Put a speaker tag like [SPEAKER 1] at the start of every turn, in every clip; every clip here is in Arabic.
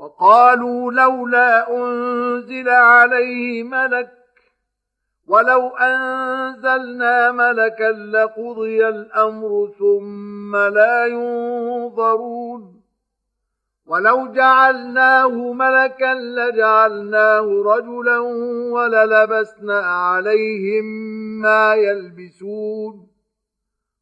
[SPEAKER 1] وقالوا لولا أنزل عليه ملك ولو أنزلنا ملكا لقضي الأمر ثم لا ينظرون ولو جعلناه ملكا لجعلناه رجلا وللبسنا عليهم ما يلبسون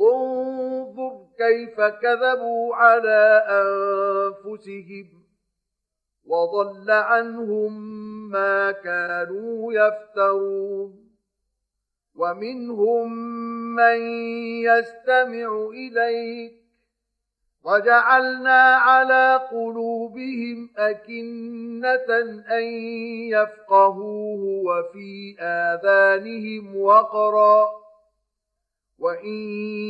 [SPEAKER 1] انظر كيف كذبوا على انفسهم وضل عنهم ما كانوا يفترون ومنهم من يستمع اليك وجعلنا على قلوبهم أكنة أن يفقهوه وفي آذانهم وقرا وان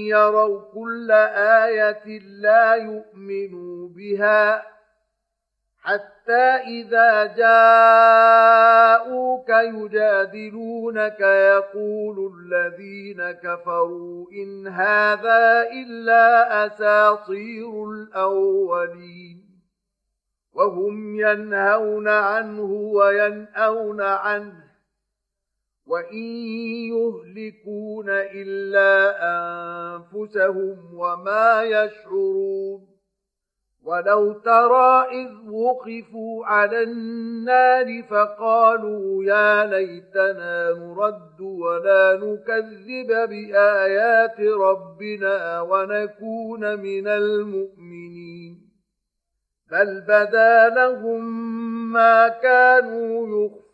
[SPEAKER 1] يروا كل ايه لا يؤمنوا بها حتى اذا جاءوك يجادلونك يقول الذين كفروا ان هذا الا اساطير الاولين وهم ينهون عنه ويناون عنه وان يهلكون الا انفسهم وما يشعرون ولو ترى اذ وقفوا على النار فقالوا يا ليتنا نرد ولا نكذب بايات ربنا ونكون من المؤمنين بل بدا لهم ما كانوا يخفون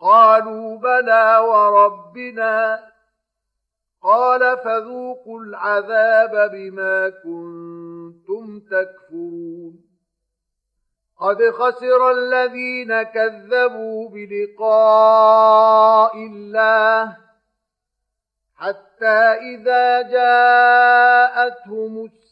[SPEAKER 1] قالوا بلى وربنا قال فذوقوا العذاب بما كنتم تكفرون قد خسر الذين كذبوا بلقاء الله حتى اذا جاءتهم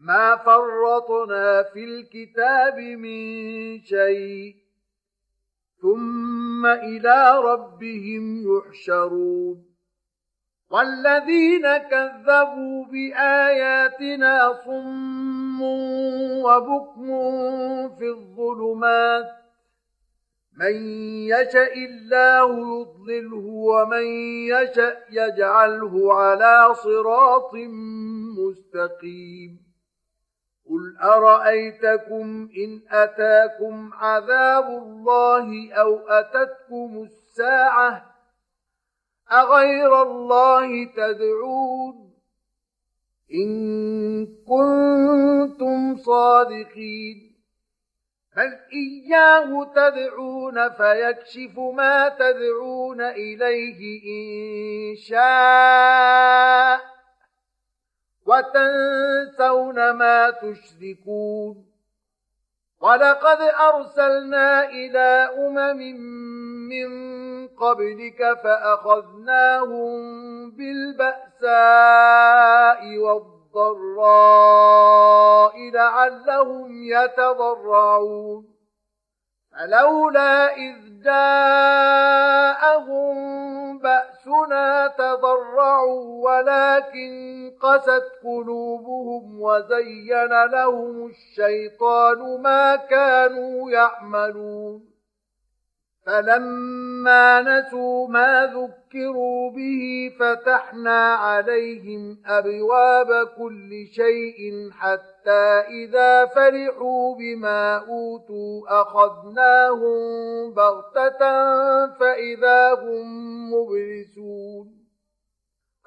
[SPEAKER 1] ما فرطنا في الكتاب من شيء ثم الى ربهم يحشرون والذين كذبوا باياتنا صم وبكم في الظلمات من يشا الله يضلله ومن يشا يجعله على صراط مستقيم قل ارايتكم ان اتاكم عذاب الله او اتتكم الساعه اغير الله تدعون ان كنتم صادقين بل اياه تدعون فيكشف ما تدعون اليه ان شاء وتنسون ما تشركون ولقد ارسلنا الى امم من قبلك فاخذناهم بالباساء والضراء لعلهم يتضرعون فلولا إذ جاءهم بأسنا تضرعوا ولكن قست قلوبهم وزين لهم الشيطان ما كانوا يعملون فلما نسوا ما ذكروا به فتحنا عليهم ابواب كل شيء حتى اذا فرحوا بما اوتوا اخذناهم بغته فاذا هم مبلسون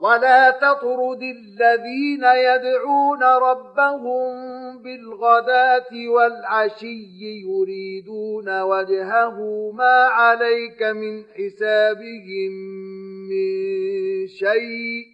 [SPEAKER 1] ولا تطرد الذين يدعون ربهم بالغداة والعشي يريدون وجهه ما عليك من حسابهم من شيء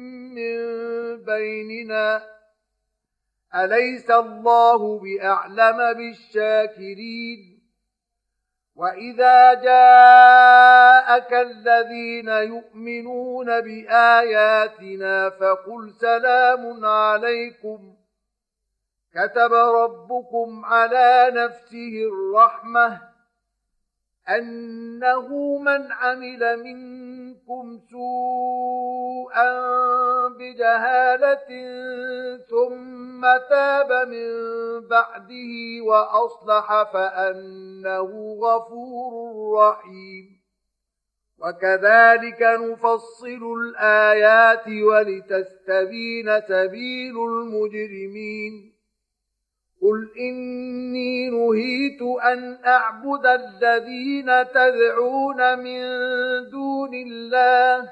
[SPEAKER 1] من بيننا اليس الله باعلم بالشاكرين واذا جاءك الذين يؤمنون باياتنا فقل سلام عليكم كتب ربكم على نفسه الرحمه انه من عمل منكم سوءا بجهالة ثم تاب من بعده وأصلح فأنه غفور رحيم وكذلك نفصل الآيات ولتستبين سبيل المجرمين قل إني نهيت أن أعبد الذين تدعون من دون الله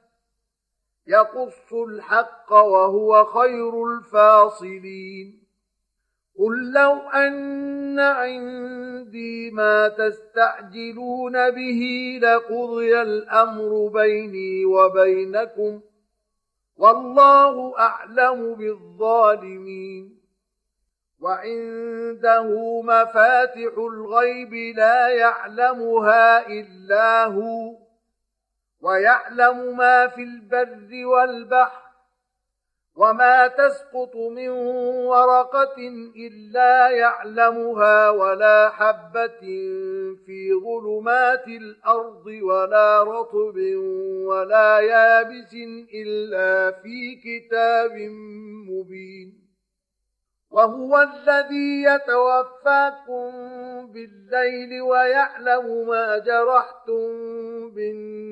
[SPEAKER 1] يقص الحق وهو خير الفاصلين قل لو ان عندي ما تستعجلون به لقضي الامر بيني وبينكم والله اعلم بالظالمين وعنده مفاتح الغيب لا يعلمها الا هو ويعلم ما في البر والبحر وما تسقط من ورقة إلا يعلمها ولا حبة في ظلمات الأرض ولا رطب ولا يابس إلا في كتاب مبين وهو الذي يتوفاكم بالليل ويعلم ما جرحتم بالنسبة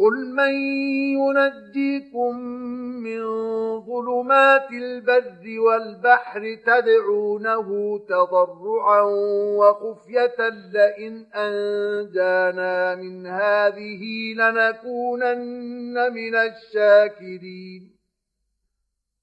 [SPEAKER 1] قل من ينجيكم من ظلمات البر والبحر تدعونه تضرعا وخفية لئن أنجانا من هذه لنكونن من الشاكرين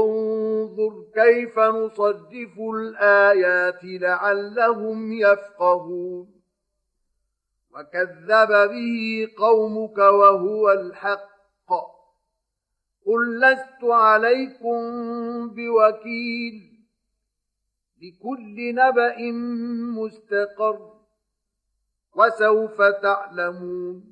[SPEAKER 1] انظر كيف نصدف الايات لعلهم يفقهون وكذب به قومك وهو الحق قل لست عليكم بوكيل لكل نبا مستقر وسوف تعلمون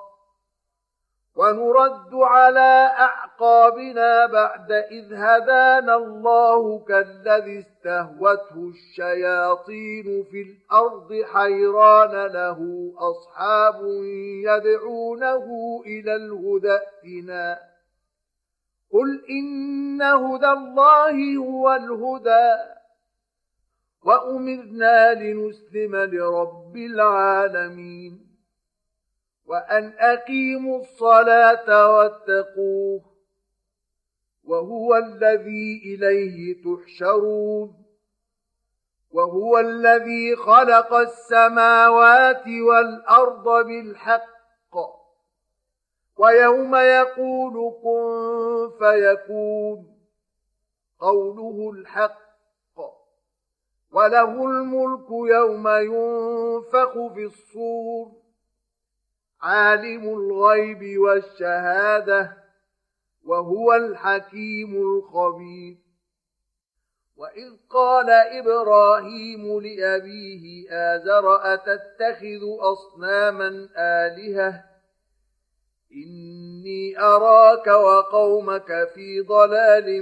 [SPEAKER 1] ونرد على أعقابنا بعد إذ هدانا الله كالذي استهوته الشياطين في الأرض حيران له أصحاب يدعونه إلى الهدى ائتنا قل إن هدى الله هو الهدى وأمرنا لنسلم لرب العالمين وأن أقيموا الصلاة واتقوه وهو الذي إليه تحشرون وهو الذي خلق السماوات والأرض بالحق ويوم يقول كن فيكون قوله الحق وله الملك يوم ينفخ في الصور عالم الغيب والشهاده وهو الحكيم الخبير واذ قال ابراهيم لابيه ازر اتتخذ اصناما الهه اني اراك وقومك في ضلال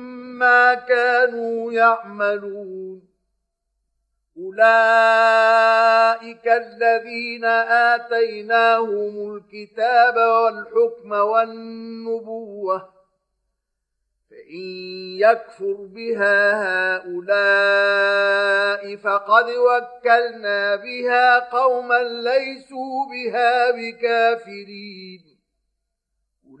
[SPEAKER 1] ما كانوا يعملون اولئك الذين اتيناهم الكتاب والحكم والنبوه فان يكفر بها هؤلاء فقد وكلنا بها قوما ليسوا بها بكافرين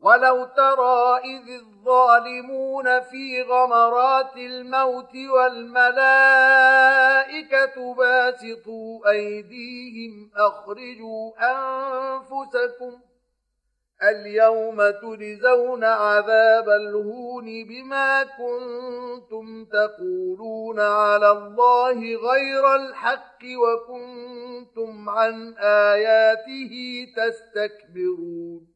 [SPEAKER 1] ولو ترى إذ الظالمون في غمرات الموت والملائكة باسطوا أيديهم أخرجوا أنفسكم اليوم تجزون عذاب الهون بما كنتم تقولون على الله غير الحق وكنتم عن آياته تستكبرون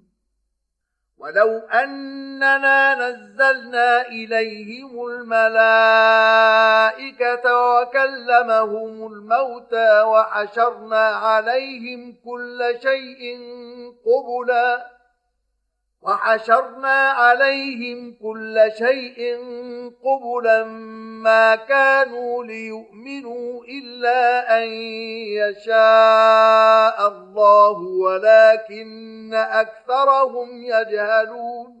[SPEAKER 1] ولو أننا نزلنا إليهم الملائكة وكلمهم الموتى وحشرنا عليهم كل شيء قبلاً وحشرنا عليهم كل شيء قبلا ما كانوا ليؤمنوا الا ان يشاء الله ولكن اكثرهم يجهلون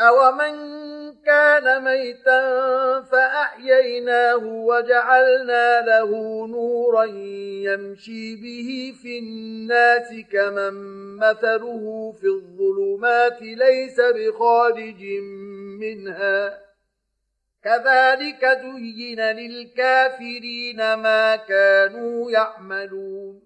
[SPEAKER 1] أومن كان ميتا فأحييناه وجعلنا له نورا يمشي به في الناس كمن مثله في الظلمات ليس بخارج منها كذلك زين للكافرين ما كانوا يعملون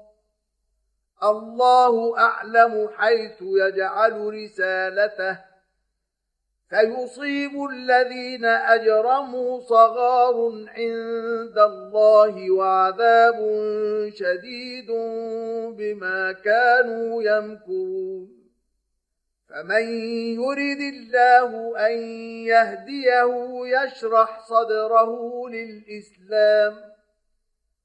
[SPEAKER 1] الله اعلم حيث يجعل رسالته فيصيب الذين اجرموا صغار عند الله وعذاب شديد بما كانوا يمكرون فمن يرد الله ان يهديه يشرح صدره للاسلام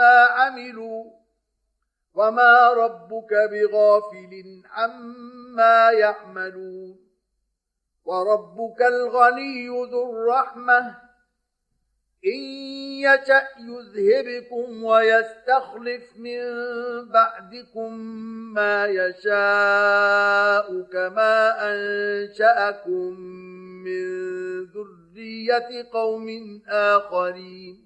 [SPEAKER 1] عما عملوا وما ربك بغافل عما يعملون وربك الغني ذو الرحمه إن يشأ يذهبكم ويستخلف من بعدكم ما يشاء كما أنشأكم من ذرية قوم آخرين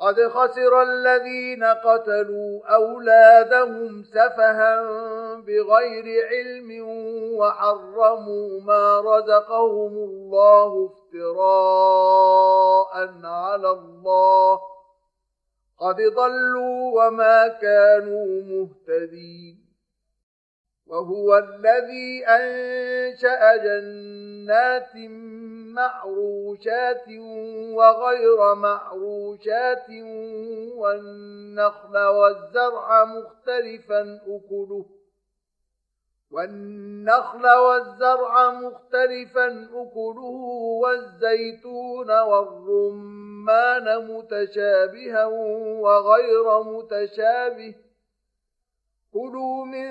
[SPEAKER 1] قد خسر الذين قتلوا اولادهم سفها بغير علم وحرموا ما رزقهم الله افتراء على الله قد ضلوا وما كانوا مهتدين وهو الذي انشا جنات من معروشات وغير معروشات والنخل والزرع مختلفا أكله والنخل والزرع مختلفا أكله والزيتون والرمان متشابها وغير متشابه كلوا من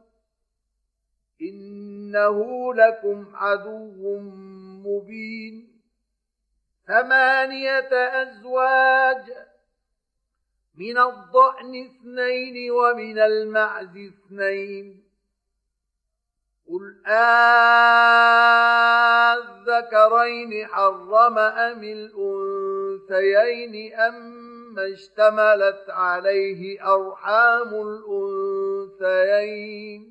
[SPEAKER 1] إنه لكم عدو مبين ثمانية أزواج من الضأن اثنين ومن المعز اثنين قل آذكرين حرم أم الأنثيين أما اشتملت عليه أرحام الأنثيين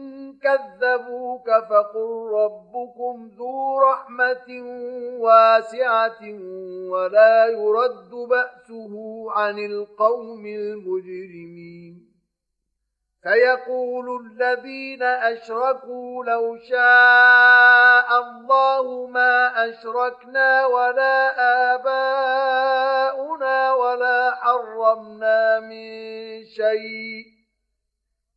[SPEAKER 1] كذبوك فقل ربكم ذو رحمة واسعة ولا يرد بأسه عن القوم المجرمين فيقول الذين أشركوا لو شاء الله ما أشركنا ولا آباؤنا ولا حرمنا من شيء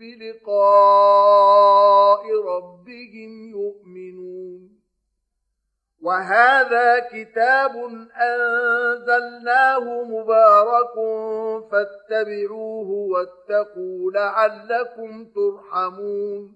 [SPEAKER 1] بلقاء ربهم يؤمنون وهذا كتاب انزلناه مبارك فاتبعوه واتقوا لعلكم ترحمون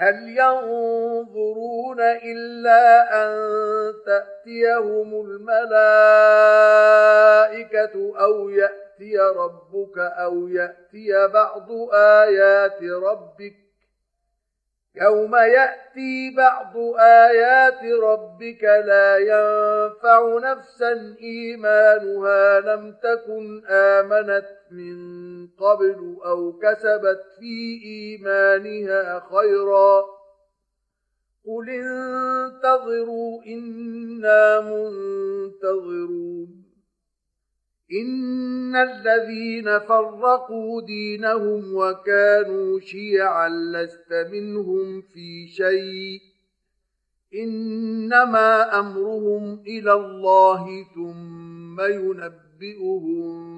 [SPEAKER 1] هل ينظرون الا ان تاتيهم الملائكه او ياتي ربك او ياتي بعض ايات ربك يوم ياتي بعض ايات ربك لا ينفع نفسا ايمانها لم تكن امنت من قبل أو كسبت في إيمانها خيرا قل انتظروا إنا منتظرون إن الذين فرقوا دينهم وكانوا شيعا لست منهم في شيء إنما أمرهم إلى الله ثم ينبئهم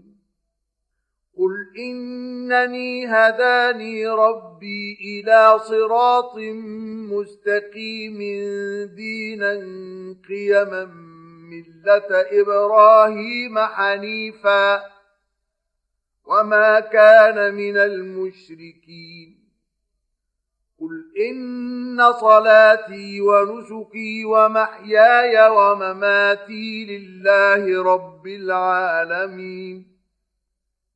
[SPEAKER 1] قل انني هداني ربي الى صراط مستقيم دينا قيما مله ابراهيم حنيفا وما كان من المشركين قل ان صلاتي ونسكي ومحياي ومماتي لله رب العالمين